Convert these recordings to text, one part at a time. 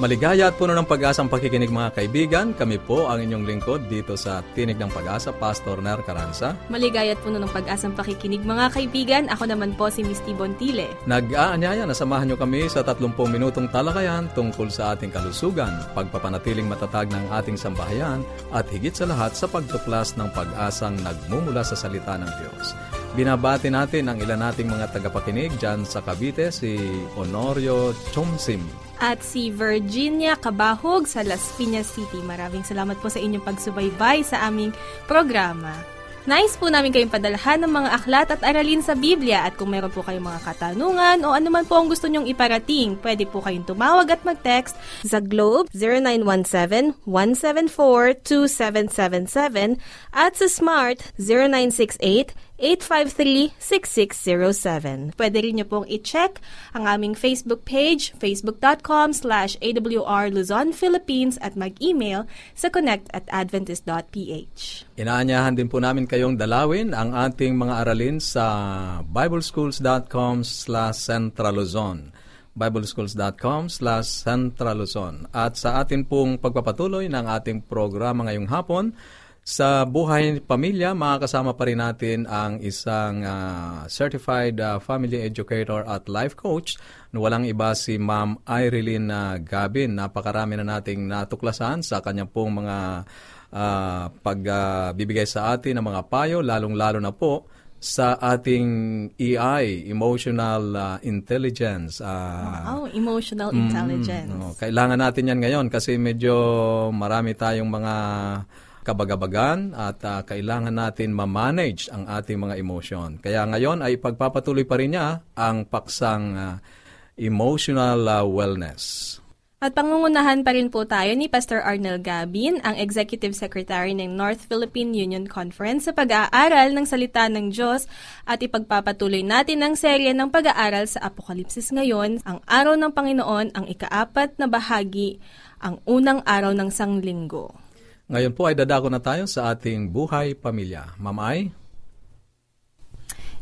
Maligaya at puno ng pag-asang pakikinig mga kaibigan. Kami po ang inyong lingkod dito sa Tinig ng Pag-asa, Pastor Ner Caranza. Maligaya at puno ng pag-asang pakikinig mga kaibigan. Ako naman po si Misty Bontile. Nag-aanyaya na samahan nyo kami sa 30 minutong talakayan tungkol sa ating kalusugan, pagpapanatiling matatag ng ating sambahayan, at higit sa lahat sa pagtuklas ng pag-asang nagmumula sa salita ng Diyos. Binabati natin ang ilan nating mga tagapakinig dyan sa Cavite, si Honorio Chomsim, at si Virginia Cabahog sa Las Piñas City. Maraming salamat po sa inyong pagsubaybay sa aming programa. Nice po namin kayong padalhan ng mga aklat at aralin sa Biblia at kung meron po kayong mga katanungan o anuman po ang gusto nyong iparating, pwede po kayong tumawag at mag-text sa Globe 0917-174-2777 at sa Smart 0968 853-6607. Pwede rin niyo pong i-check ang aming Facebook page, facebook.com slash awr Luzon, Philippines at mag-email sa connect at adventist.ph. Inaanyahan din po namin kayong dalawin ang ating mga aralin sa bibleschools.com slash centraluzon bibleschools.com slash centraluzon At sa atin pong pagpapatuloy ng ating programa ngayong hapon, sa buhay pamilya, makakasama pa rin natin ang isang uh, certified uh, family educator at life coach walang iba si Ma'am Irene uh, Gabin. Napakarami na nating natuklasan sa kanyang pong mga uh, pagbibigay uh, sa atin ng mga payo, lalong-lalo na po sa ating EI, emotional uh, intelligence. Uh, wow, emotional mm, intelligence. No, kailangan natin yan ngayon kasi medyo marami tayong mga kabagabagan at uh, kailangan natin ma-manage ang ating mga emosyon. Kaya ngayon ay pagpapatuloy pa rin niya ang paksang uh, emotional uh, wellness. At pangungunahan pa rin po tayo ni Pastor Arnel Gabin, ang Executive Secretary ng North Philippine Union Conference sa pag-aaral ng salita ng Diyos at ipagpapatuloy natin ang serye ng pag-aaral sa Apokalipsis ngayon, ang araw ng Panginoon, ang ikaapat na bahagi, ang unang araw ng sanglinggo. Ngayon po ay dadako na tayo sa ating buhay pamilya. Mamay?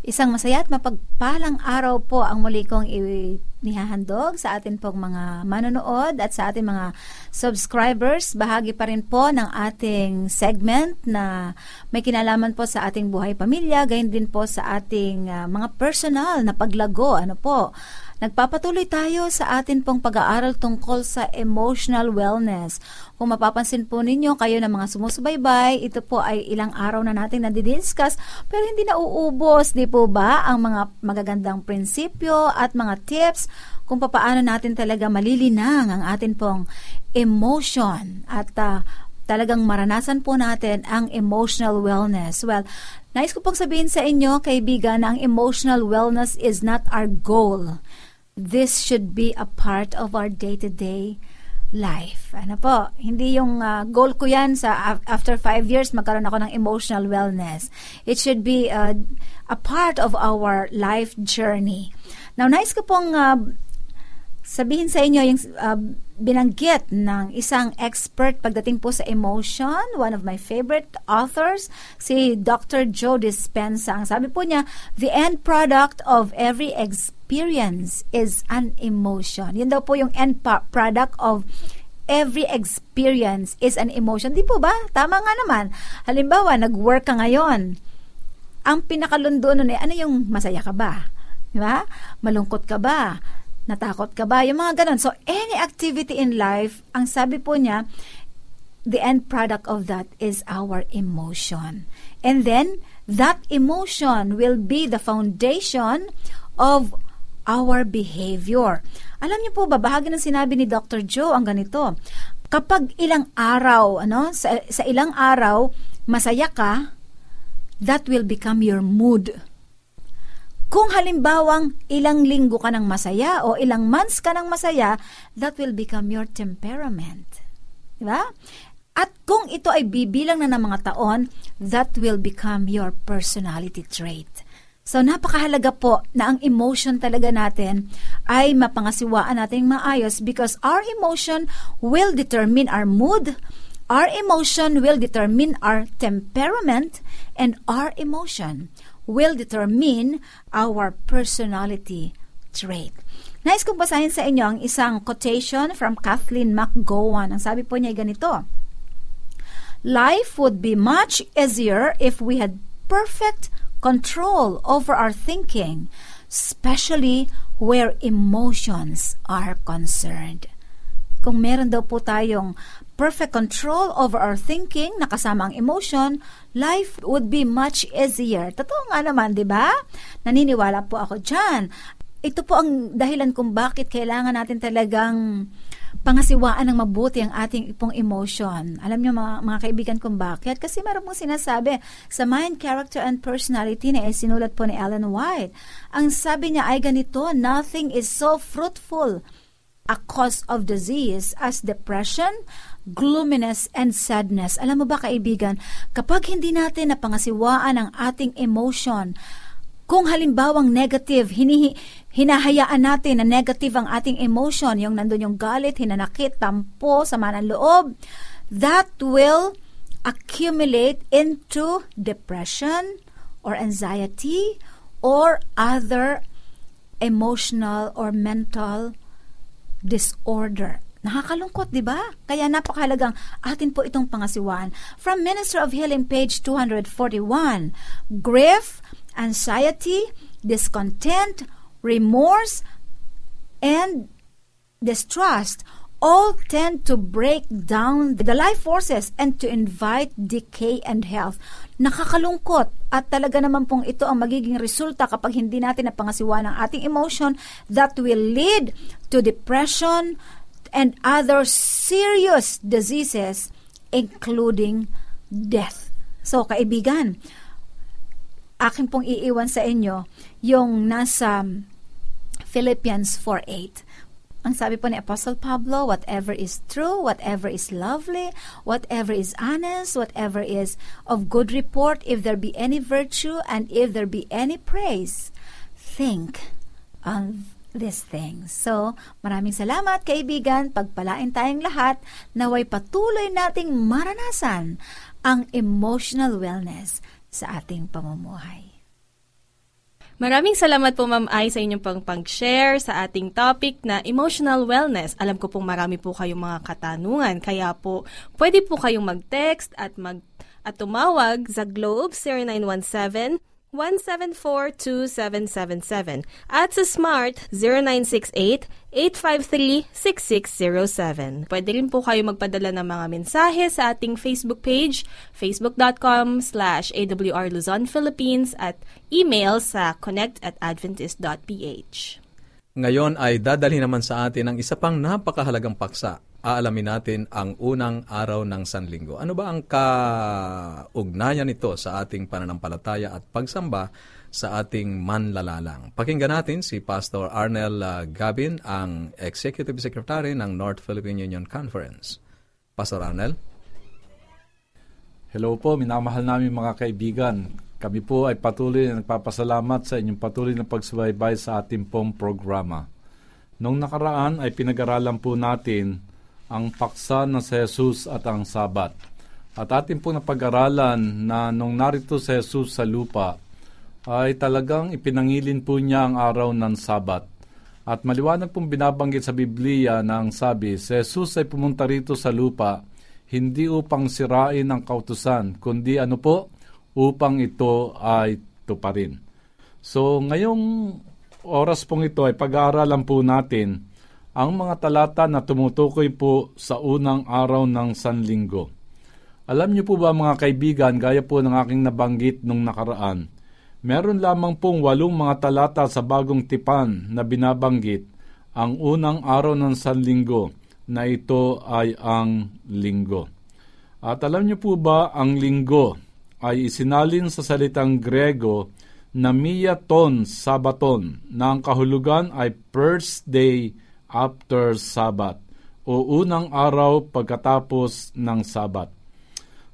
Isang masaya at mapagpalang araw po ang muli kong inihahandog sa atin pong mga manonood at sa ating mga subscribers. Bahagi pa rin po ng ating segment na may kinalaman po sa ating buhay pamilya, gayon din po sa ating uh, mga personal na paglago. Ano po? Nagpapatuloy tayo sa atin pong pag-aaral tungkol sa emotional wellness. Kung mapapansin po ninyo, kayo na mga sumusubaybay, ito po ay ilang araw na natin nadidiscuss, pero hindi na uubos, di po ba, ang mga magagandang prinsipyo at mga tips kung paano natin talaga malilinang ang atin pong emotion at uh, talagang maranasan po natin ang emotional wellness. Well, nais ko pong sabihin sa inyo, kaibigan, na ang emotional wellness is not our goal this should be a part of our day-to-day life. Ano po, hindi yung uh, goal ko yan sa after five years magkaroon ako ng emotional wellness. It should be uh, a part of our life journey. Now, nice ko pong uh, sabihin sa inyo yung uh, binanggit ng isang expert pagdating po sa emotion, one of my favorite authors, si Dr. Joe Dispenza. Ang sabi po niya, the end product of every experience is an emotion. Yun daw po yung end product of every experience is an emotion. Di po ba? Tama nga naman. Halimbawa, nag-work ka ngayon. Ang pinakalundo nun eh, ano yung masaya ka ba? Di ba? Malungkot ka ba? Natakot ka ba? Yung mga ganun. So, any activity in life, ang sabi po niya, the end product of that is our emotion. And then, that emotion will be the foundation of our behavior. Alam niyo po ba, bahagi ng sinabi ni Dr. Joe ang ganito. Kapag ilang araw, ano, sa, sa ilang araw, masaya ka, that will become your mood. Kung halimbawang ilang linggo ka ng masaya o ilang months ka ng masaya, that will become your temperament. Di ba? At kung ito ay bibilang na ng mga taon, that will become your personality trait. So napakahalaga po na ang emotion talaga natin ay mapangasiwaan natin maayos because our emotion will determine our mood, our emotion will determine our temperament, and our emotion will determine our personality trait. Nais kong basahin sa inyo ang isang quotation from Kathleen McGowan. Ang sabi po niya ay ganito, Life would be much easier if we had perfect control over our thinking, especially where emotions are concerned. Kung meron daw po tayong perfect control over our thinking, nakasama ang emotion, life would be much easier. Totoo nga naman, di ba? Naniniwala po ako dyan. Ito po ang dahilan kung bakit kailangan natin talagang pangasiwaan ng mabuti ang ating ipong emotion. Alam niyo mga, mga kaibigan kung bakit? Kasi meron pong sinasabi sa Mind, Character, and Personality na sinulat po ni Ellen White. Ang sabi niya ay ganito, nothing is so fruitful a cause of disease as depression, gloominess, and sadness. Alam mo ba kaibigan, kapag hindi natin napangasiwaan ang ating emotion, kung halimbawang negative, hinihi, hinahayaan natin na negative ang ating emotion, yung nandun yung galit, hinanakit, tampo, sama ng loob, that will accumulate into depression or anxiety or other emotional or mental disorder. Nakakalungkot, di ba? Kaya napakahalagang atin po itong pangasiwaan. From Minister of Healing, page 241, grief, anxiety, discontent, remorse, and distrust all tend to break down the life forces and to invite decay and health. Nakakalungkot at talaga naman pong ito ang magiging resulta kapag hindi natin napangasiwa ng ating emotion that will lead to depression and other serious diseases including death. So, kaibigan, akin pong iiwan sa inyo yung nasa Philippians 4.8. Ang sabi po ni Apostle Pablo, whatever is true, whatever is lovely, whatever is honest, whatever is of good report, if there be any virtue, and if there be any praise, think on these things. So, maraming salamat kaibigan, pagpalain tayong lahat, naway patuloy nating maranasan ang emotional wellness sa ating pamumuhay. Maraming salamat po Ma'am Ai sa inyong pang pag-share sa ating topic na emotional wellness. Alam ko pong marami po kayong mga katanungan, kaya po pwede po kayong mag-text at mag at tumawag sa Globe 0917 1742777 at sa Smart 0968-853-6607. Pwede rin po kayo magpadala ng mga mensahe sa ating Facebook page, facebook.com slash awr Luzon, Philippines at email sa connect at adventist.ph. Ngayon ay dadalhin naman sa atin ang isa pang napakahalagang paksa aalamin natin ang unang araw ng Sanlinggo. Ano ba ang kaugnayan nito sa ating pananampalataya at pagsamba sa ating manlalalang? Pakinggan natin si Pastor Arnel uh, Gabin, ang Executive Secretary ng North Philippine Union Conference. Pastor Arnel? Hello po, minamahal namin mga kaibigan. Kami po ay patuloy na nagpapasalamat sa inyong patuloy na pagsubaybay sa ating pong programa. Noong nakaraan ay pinag-aralan po natin ang paksa ng si Jesus at ang Sabat. At atin po napag-aralan na nung narito si Jesus sa lupa, ay talagang ipinangilin po niya ang araw ng Sabat. At maliwanag pong binabanggit sa Biblia na ang sabi, si Jesus ay pumunta rito sa lupa, hindi upang sirain ang kautusan, kundi ano po, upang ito ay tuparin. So ngayong oras pong ito ay pag-aaralan po natin ang mga talata na tumutukoy po sa unang araw ng Sanlinggo. Alam niyo po ba mga kaibigan, gaya po ng aking nabanggit nung nakaraan, meron lamang pong walong mga talata sa bagong tipan na binabanggit ang unang araw ng Sanlinggo na ito ay ang linggo. At alam niyo po ba ang linggo ay isinalin sa salitang Grego na Mia Ton Sabaton na ang kahulugan ay first day after Sabbath o unang araw pagkatapos ng Sabat.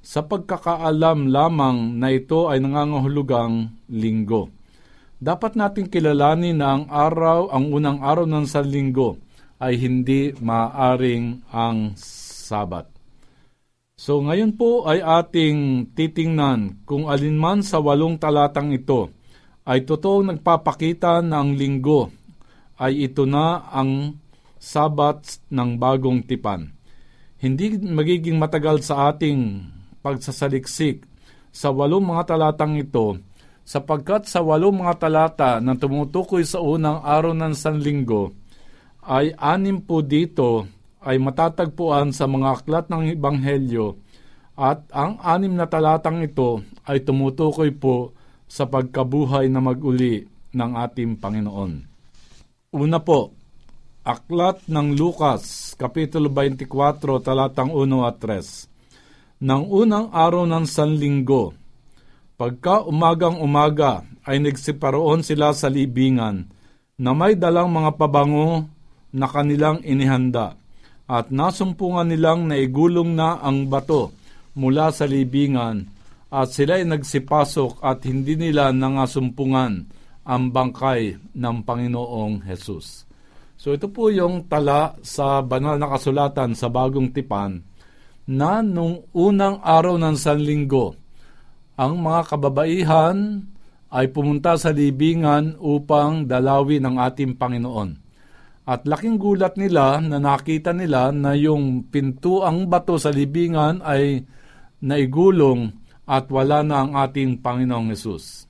Sa pagkakaalam lamang na ito ay nangangahulugang linggo. Dapat nating kilalanin na ang araw, ang unang araw ng sanlinggo ay hindi maaring ang Sabat. So ngayon po ay ating titingnan kung alinman sa walong talatang ito ay totoong nagpapakita na ang linggo ay ito na ang Sabat ng bagong tipan. Hindi magiging matagal sa ating pagsasaliksik sa walong mga talatang ito sapagkat sa walong mga talata na tumutukoy sa unang araw ng sanlinggo ay anim po dito ay matatagpuan sa mga aklat ng Ebanghelyo at ang anim na talatang ito ay tumutukoy po sa pagkabuhay na maguli ng ating Panginoon. Una po, Aklat ng Lukas, Kapitulo 24, talatang 1 at 3 ng unang araw ng Sanlinggo. Pagka umagang umaga ay nagsiparoon sila sa libingan na may dalang mga pabango na kanilang inihanda at nasumpungan nilang naigulong na ang bato mula sa libingan at sila ay nagsipasok at hindi nila nangasumpungan ang bangkay ng Panginoong Hesus. So ito po yung tala sa banal na kasulatan sa bagong tipan na nung unang araw ng Sanlinggo, ang mga kababaihan ay pumunta sa libingan upang dalawin ang ating Panginoon. At laking gulat nila na nakita nila na yung pintuang bato sa libingan ay naigulong at wala na ang ating Panginoong Yesus.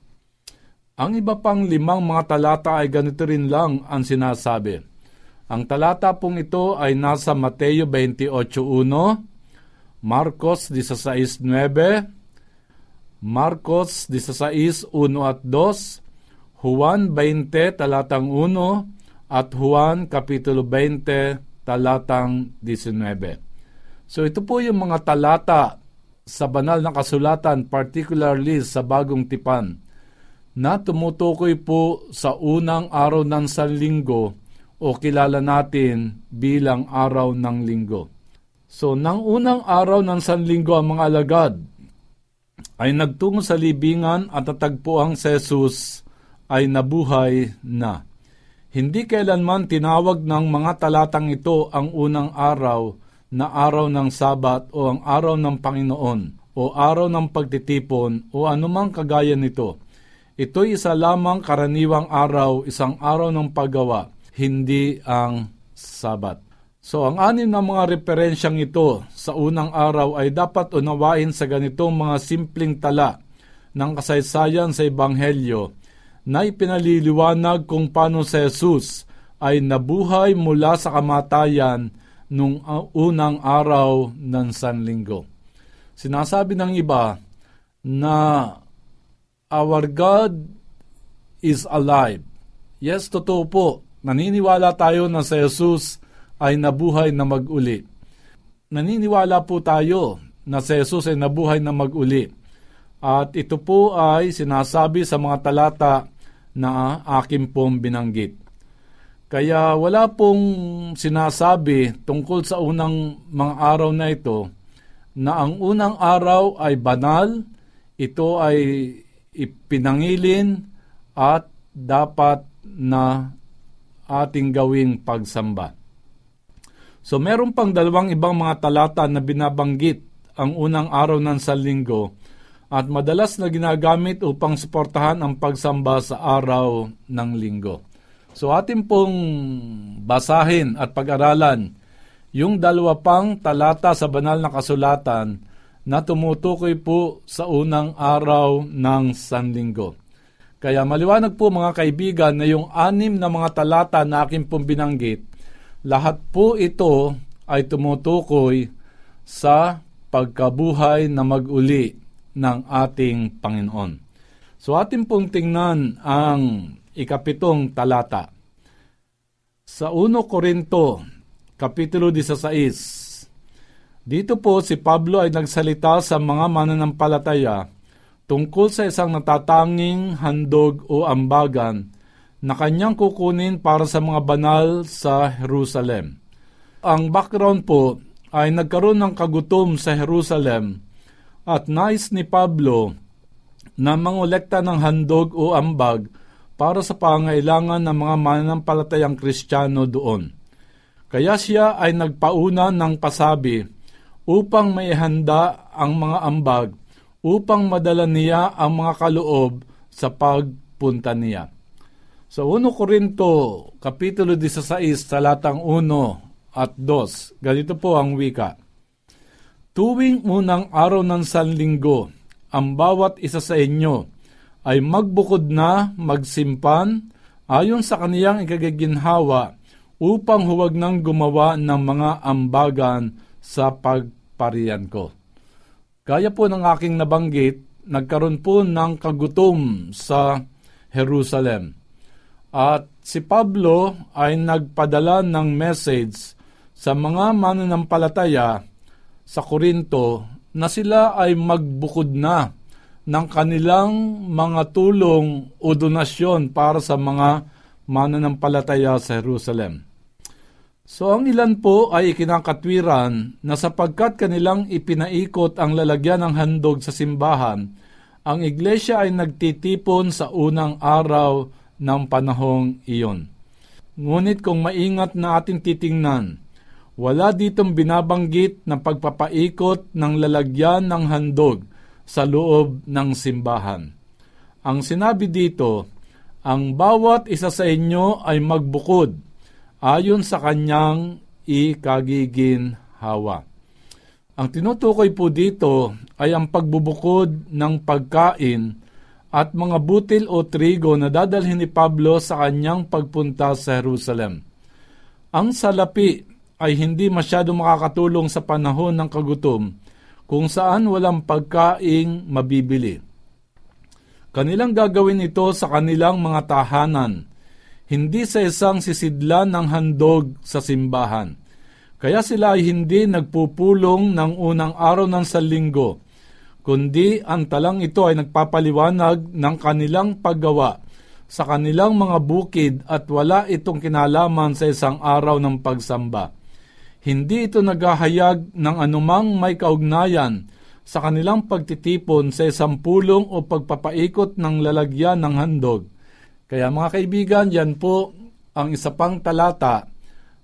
Ang iba pang limang mga talata ay ganito rin lang ang sinasabi. Ang talata pong ito ay nasa Mateo 28.1, Marcos 16.9, Marcos 16.1 at 2, Juan 20 talatang 1, at Juan Kapitulo 20 talatang 19. So ito po yung mga talata sa banal na kasulatan, particularly sa bagong tipan, na tumutukoy po sa unang araw ng sanlinggo o kilala natin bilang araw ng linggo. So, nang unang araw ng Sanlinggo ang mga alagad ay nagtungo sa libingan at natagpuang si Jesus ay nabuhay na. Hindi kailanman tinawag ng mga talatang ito ang unang araw na araw ng Sabat o ang araw ng Panginoon o araw ng pagtitipon o anumang kagaya nito. Ito'y isa lamang karaniwang araw, isang araw ng paggawa, hindi ang Sabat. So ang anim na mga referensyang ito sa unang araw ay dapat unawain sa ganitong mga simpleng tala ng kasaysayan sa Ebanghelyo na ipinaliliwanag kung paano si Jesus ay nabuhay mula sa kamatayan nung unang araw ng Sanlinggo. Sinasabi ng iba na our God is alive. Yes, totoo po. Naniniwala tayo na si Jesus ay nabuhay na mag-uli. Naniniwala po tayo na si Jesus ay nabuhay na mag-uli. At ito po ay sinasabi sa mga talata na akin pong binanggit. Kaya wala pong sinasabi tungkol sa unang mga araw na ito na ang unang araw ay banal, ito ay ipinangilin at dapat na ating gawing pagsamba. So meron pang dalawang ibang mga talata na binabanggit ang unang araw ng Sanlinggo at madalas na ginagamit upang suportahan ang pagsamba sa araw ng linggo. So atin pong basahin at pag-aralan yung dalawa pang talata sa banal na kasulatan na tumutukoy po sa unang araw ng Sanlinggo. Kaya maliwanag po mga kaibigan na yung anim na mga talata na akin pong binanggit lahat po ito ay tumutukoy sa pagkabuhay na maguli ng ating Panginoon. So atin pong tingnan ang ikapitong talata. Sa 1 Korinto, Kapitulo 16, dito po si Pablo ay nagsalita sa mga mananampalataya tungkol sa isang natatanging handog o ambagan na kanyang kukunin para sa mga banal sa Jerusalem. ang background po ay nagkaroon ng kagutom sa Jerusalem at nais ni Pablo na mangolekta ng handog o ambag para sa pangailangan ng mga mananampalatayang kristyano doon. Kaya siya ay nagpauna ng pasabi upang may handa ang mga ambag upang madala niya ang mga kaloob sa pagpunta niya. Sa 1 Korinto, Kapitulo 16, talatang 1 at 2, ganito po ang wika. Tuwing unang araw ng Sanlinggo, ang bawat isa sa inyo ay magbukod na magsimpan ayon sa kaniyang ikagiginhawa upang huwag nang gumawa ng mga ambagan sa pagparian ko. Kaya po ng aking nabanggit, nagkaroon po ng kagutom sa Jerusalem. At si Pablo ay nagpadala ng message sa mga mananampalataya sa Korinto na sila ay magbukod na ng kanilang mga tulong o donasyon para sa mga mananampalataya sa Jerusalem. So ang ilan po ay ikinakatwiran na sapagkat kanilang ipinaikot ang lalagyan ng handog sa simbahan, ang iglesia ay nagtitipon sa unang araw ng panahong iyon. Ngunit kung maingat na ating titingnan, wala ditong binabanggit na pagpapaikot ng lalagyan ng handog sa loob ng simbahan. Ang sinabi dito, ang bawat isa sa inyo ay magbukod ayon sa kanyang ikagiginhawa. Ang tinutukoy po dito ay ang pagbubukod ng pagkain at mga butil o trigo na dadalhin ni Pablo sa kanyang pagpunta sa Jerusalem. Ang salapi ay hindi masyado makakatulong sa panahon ng kagutom kung saan walang pagkaing mabibili. Kanilang gagawin ito sa kanilang mga tahanan, hindi sa isang sisidlan ng handog sa simbahan. Kaya sila ay hindi nagpupulong ng unang araw ng salinggo, kundi ang talang ito ay nagpapaliwanag ng kanilang paggawa sa kanilang mga bukid at wala itong kinalaman sa isang araw ng pagsamba. Hindi ito naghahayag ng anumang may kaugnayan sa kanilang pagtitipon sa isang pulong o pagpapaikot ng lalagyan ng handog. Kaya mga kaibigan, yan po ang isa pang talata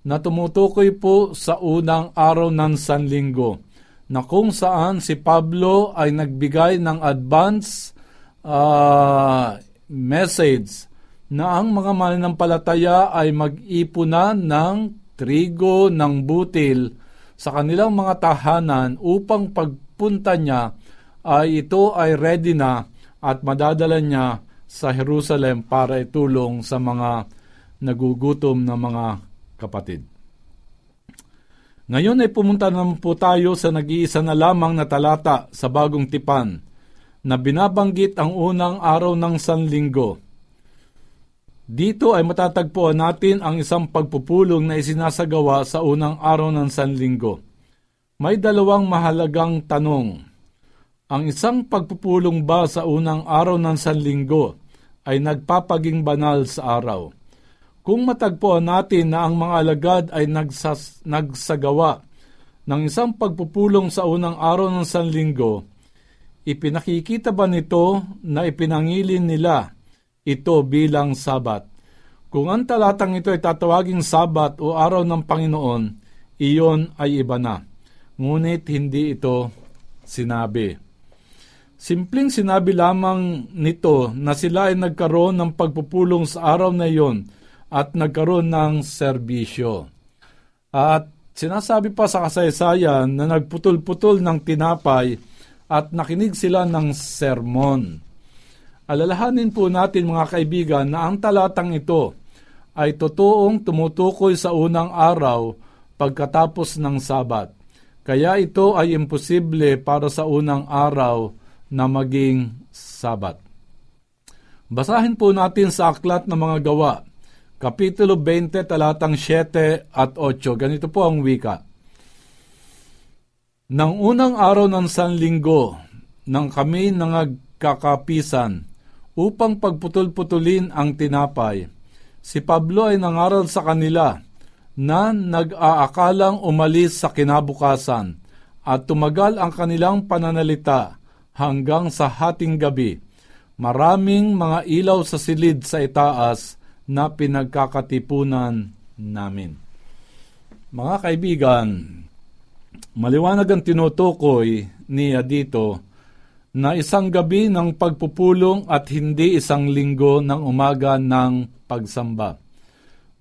na tumutukoy po sa unang araw ng Sanlinggo na kung saan si Pablo ay nagbigay ng advance uh, message na ang mga mananampalataya ay mag-ipunan ng trigo ng butil sa kanilang mga tahanan upang pagpunta niya ay ito ay ready na at madadala niya sa Jerusalem para itulong sa mga nagugutom na mga kapatid. Ngayon ay pumunta naman po tayo sa nag-iisa na lamang na talata sa bagong tipan na binabanggit ang unang araw ng Sanlinggo dito ay matatagpuan natin ang isang pagpupulong na isinasagawa sa unang araw ng Sanlinggo. May dalawang mahalagang tanong. Ang isang pagpupulong ba sa unang araw ng Sanlinggo ay nagpapaging banal sa araw? Kung matagpuan natin na ang mga alagad ay nagsas, nagsagawa ng isang pagpupulong sa unang araw ng Sanlinggo, ipinakikita ba nito na ipinangilin nila ito bilang sabat. Kung ang talatang ito ay tatawaging sabat o araw ng Panginoon, iyon ay iba na. Ngunit hindi ito sinabi. Simpleng sinabi lamang nito na sila ay nagkaroon ng pagpupulong sa araw na iyon at nagkaroon ng serbisyo. At sinasabi pa sa kasaysayan na nagputol-putol ng tinapay at nakinig sila ng sermon. Alalahanin po natin mga kaibigan na ang talatang ito ay totoong tumutukoy sa unang araw pagkatapos ng Sabat. Kaya ito ay imposible para sa unang araw na maging Sabat. Basahin po natin sa Aklat ng Mga Gawa, Kapitulo 20, talatang 7 at 8. Ganito po ang wika. Nang unang araw ng Sanlinggo, nang kami nangagkakapisan, upang pagputol-putulin ang tinapay. Si Pablo ay nangaral sa kanila na nag-aakalang umalis sa kinabukasan at tumagal ang kanilang pananalita hanggang sa hating gabi. Maraming mga ilaw sa silid sa itaas na pinagkakatipunan namin. Mga kaibigan, maliwanag ang tinutukoy niya dito na isang gabi ng pagpupulong at hindi isang linggo ng umaga ng pagsamba.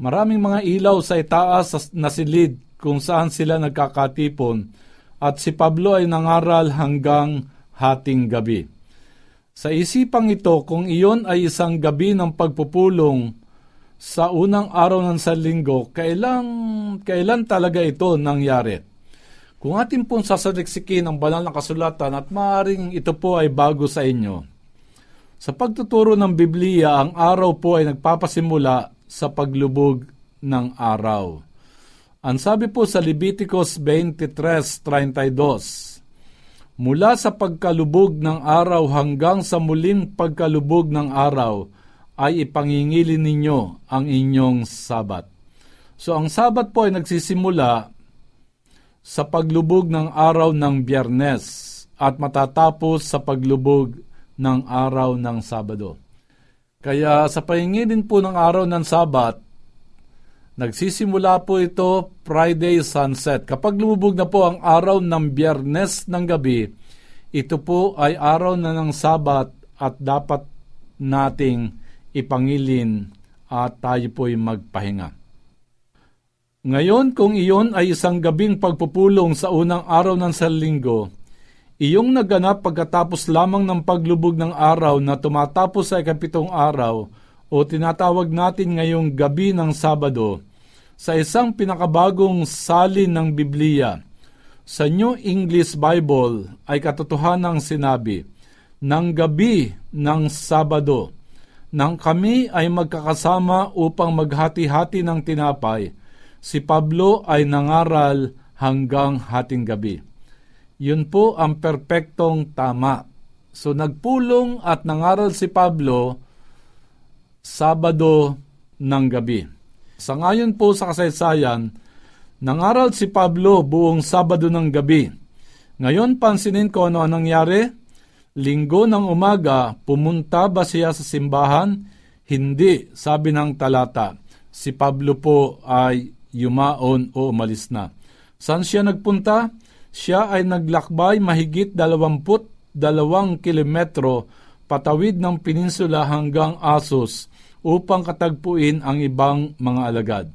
Maraming mga ilaw sa itaas na silid kung saan sila nagkakatipon at si Pablo ay nangaral hanggang hating gabi. Sa isipang ito, kung iyon ay isang gabi ng pagpupulong sa unang araw ng salinggo, kailan, kailan talaga ito nangyari? Kung atin pong sasaliksikin ang banal na kasulatan at maaaring ito po ay bago sa inyo, sa pagtuturo ng Biblia, ang araw po ay nagpapasimula sa paglubog ng araw. Ang sabi po sa Leviticus 23.32, Mula sa pagkalubog ng araw hanggang sa muling pagkalubog ng araw, ay ipangingilin ninyo ang inyong sabat. So ang sabat po ay nagsisimula sa paglubog ng araw ng biyernes at matatapos sa paglubog ng araw ng Sabado. Kaya sa pahingin po ng araw ng Sabat, nagsisimula po ito Friday sunset. Kapag lumubog na po ang araw ng biyernes ng gabi, ito po ay araw na ng Sabat at dapat nating ipangilin at tayo po'y magpahinga. Ngayon, kung iyon ay isang gabing pagpupulong sa unang araw ng salinggo, iyong naganap pagkatapos lamang ng paglubog ng araw na tumatapos sa ikapitong araw o tinatawag natin ngayong gabi ng Sabado, sa isang pinakabagong salin ng Biblia. Sa New English Bible ay katotohanang sinabi, ng gabi ng Sabado, nang kami ay magkakasama upang maghati-hati ng tinapay, si Pablo ay nangaral hanggang hating gabi. Yun po ang perpektong tama. So nagpulong at nangaral si Pablo Sabado ng gabi. Sa ngayon po sa kasaysayan, nangaral si Pablo buong Sabado ng gabi. Ngayon pansinin ko ano ang nangyari. Linggo ng umaga, pumunta ba siya sa simbahan? Hindi, sabi ng talata. Si Pablo po ay yumaon o umalis na. Saan siya nagpunta? Siya ay naglakbay mahigit 22 kilometro patawid ng peninsula hanggang Asos upang katagpuin ang ibang mga alagad.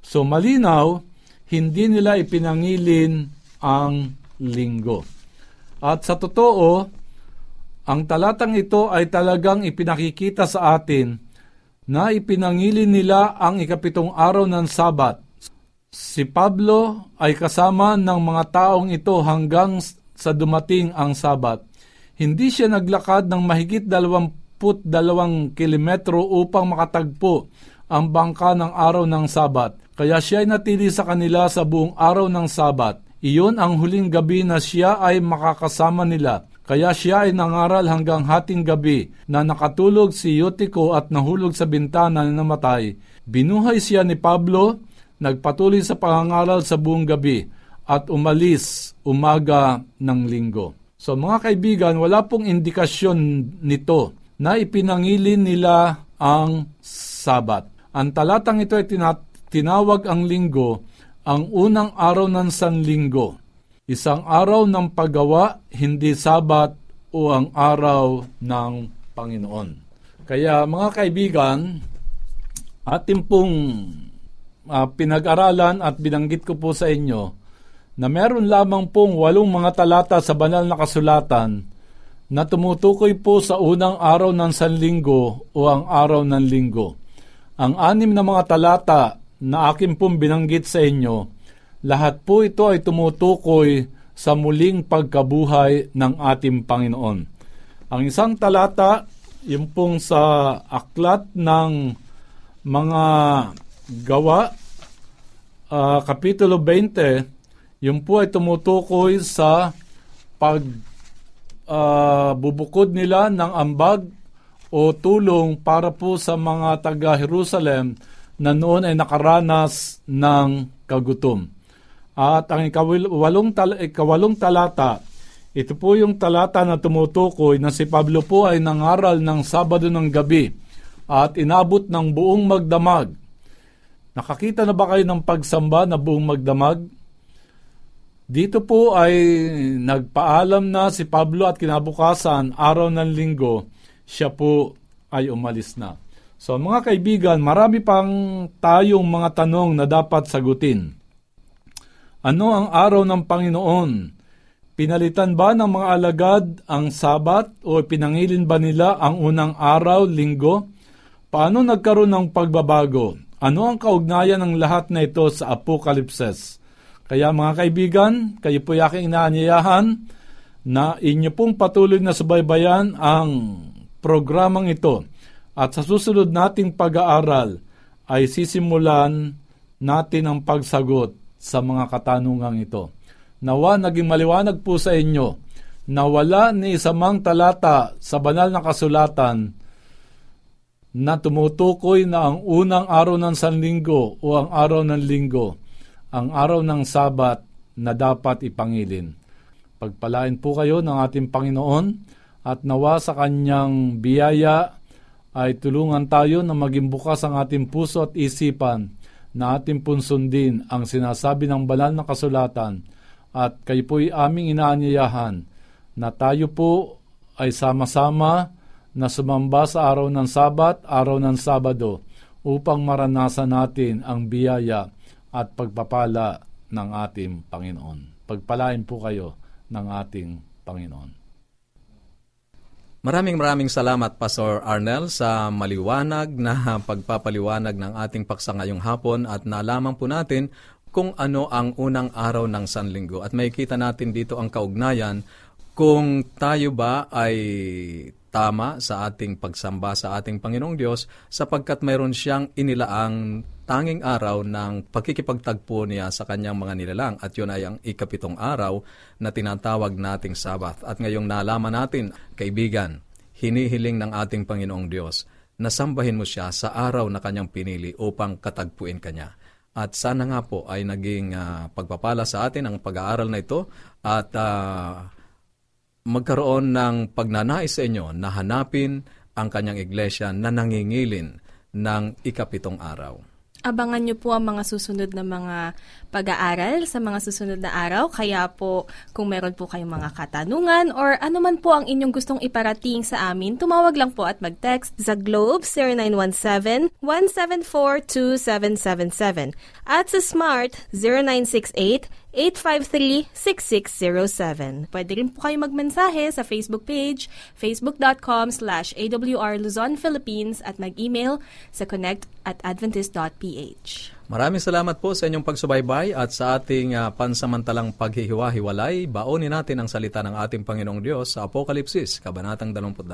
So malinaw, hindi nila ipinangilin ang linggo. At sa totoo, ang talatang ito ay talagang ipinakikita sa atin na ipinangilin nila ang ikapitong araw ng Sabat Si Pablo ay kasama ng mga taong ito hanggang sa dumating ang Sabat. Hindi siya naglakad ng mahigit 22 kilometro upang makatagpo ang bangka ng araw ng Sabat. Kaya siya ay natili sa kanila sa buong araw ng Sabat. Iyon ang huling gabi na siya ay makakasama nila. Kaya siya ay nangaral hanggang hating gabi na nakatulog si Eutico at nahulog sa bintana na namatay. Binuhay siya ni Pablo nagpatuloy sa pangangaral sa buong gabi at umalis umaga ng linggo. So mga kaibigan, wala pong indikasyon nito na ipinangilin nila ang Sabat. Ang talatang ito ay tinawag ang linggo ang unang araw ng sanlinggo. Isang araw ng paggawa, hindi Sabat o ang araw ng Panginoon. Kaya mga kaibigan, ating pong uh, pinag-aralan at binanggit ko po sa inyo na meron lamang pong walong mga talata sa banal na kasulatan na tumutukoy po sa unang araw ng sanlinggo o ang araw ng linggo. Ang anim na mga talata na akin pong binanggit sa inyo, lahat po ito ay tumutukoy sa muling pagkabuhay ng ating Panginoon. Ang isang talata, yung pong sa aklat ng mga gawa, uh, Kapitulo 20, yung po ay tumutukoy sa pag uh, bubukod nila ng ambag o tulong para po sa mga taga-Jerusalem na noon ay nakaranas ng kagutom. At ang ikawalong, tal- ikawalong talata, ito po yung talata na tumutukoy na si Pablo po ay nangaral ng Sabado ng gabi at inabot ng buong magdamag. Nakakita na ba kayo ng pagsamba na buong magdamag? Dito po ay nagpaalam na si Pablo at kinabukasan, araw ng linggo, siya po ay umalis na. So mga kaibigan, marami pang tayong mga tanong na dapat sagutin. Ano ang araw ng Panginoon? Pinalitan ba ng mga alagad ang sabat o pinangilin ba nila ang unang araw, linggo? Paano nagkaroon ng pagbabago? Ano ang kaugnayan ng lahat na ito sa Apokalipses? Kaya mga kaibigan, kayo po yaking inaanyayahan na inyo pong patuloy na subaybayan ang programang ito. At sa susunod nating pag-aaral ay sisimulan natin ang pagsagot sa mga katanungang ito. Nawa naging maliwanag po sa inyo na wala ni isamang talata sa banal na kasulatan na tumutukoy na ang unang araw ng sanlinggo o ang araw ng linggo, ang araw ng sabat na dapat ipangilin. Pagpalain po kayo ng ating Panginoon at nawa sa kanyang biyaya ay tulungan tayo na maging bukas ang ating puso at isipan na ating punsundin ang sinasabi ng banal na kasulatan at kayo po'y aming inaanyayahan na tayo po ay sama-sama na sumamba sa araw ng Sabat, araw ng Sabado, upang maranasan natin ang biyaya at pagpapala ng ating Panginoon. Pagpalain po kayo ng ating Panginoon. Maraming maraming salamat Pastor Arnel sa maliwanag na pagpapaliwanag ng ating paksa ngayong hapon at nalaman po natin kung ano ang unang araw ng Sanlinggo at makikita natin dito ang kaugnayan kung tayo ba ay tama sa ating pagsamba sa ating Panginoong Diyos sapagkat mayroon siyang inilaang tanging araw ng pagkikipagtagpo niya sa kanyang mga nilalang at yun ay ang ikapitong araw na tinatawag nating Sabath. At ngayong nalaman natin, kaibigan, hinihiling ng ating Panginoong Diyos na sambahin mo siya sa araw na kanyang pinili upang katagpuin kanya. At sana nga po ay naging uh, pagpapala sa atin ang pag-aaral na ito at uh, magkaroon ng pagnanais sa inyo na hanapin ang kanyang iglesia na nangingilin ng ikapitong araw. Abangan nyo po ang mga susunod na mga pag-aaral sa mga susunod na araw. Kaya po, kung meron po kayong mga katanungan or ano man po ang inyong gustong iparating sa amin, tumawag lang po at mag-text sa Globe 0917-174-2777 at sa Smart 0968 853-6607. Pwede rin po kayo magmensahe sa Facebook page, facebook.com slash awr Luzon, Philippines at mag-email sa connect at adventist.ph. Maraming salamat po sa inyong pagsubaybay at sa ating uh, pansamantalang paghihiwa-hiwalay. Baonin natin ang salita ng ating Panginoong Diyos sa Apokalipsis, Kabanatang 22,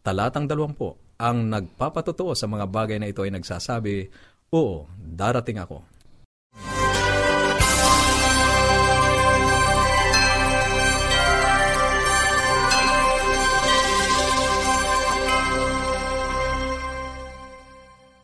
Talatang 20. Ang nagpapatotoo sa mga bagay na ito ay nagsasabi, Oo, darating ako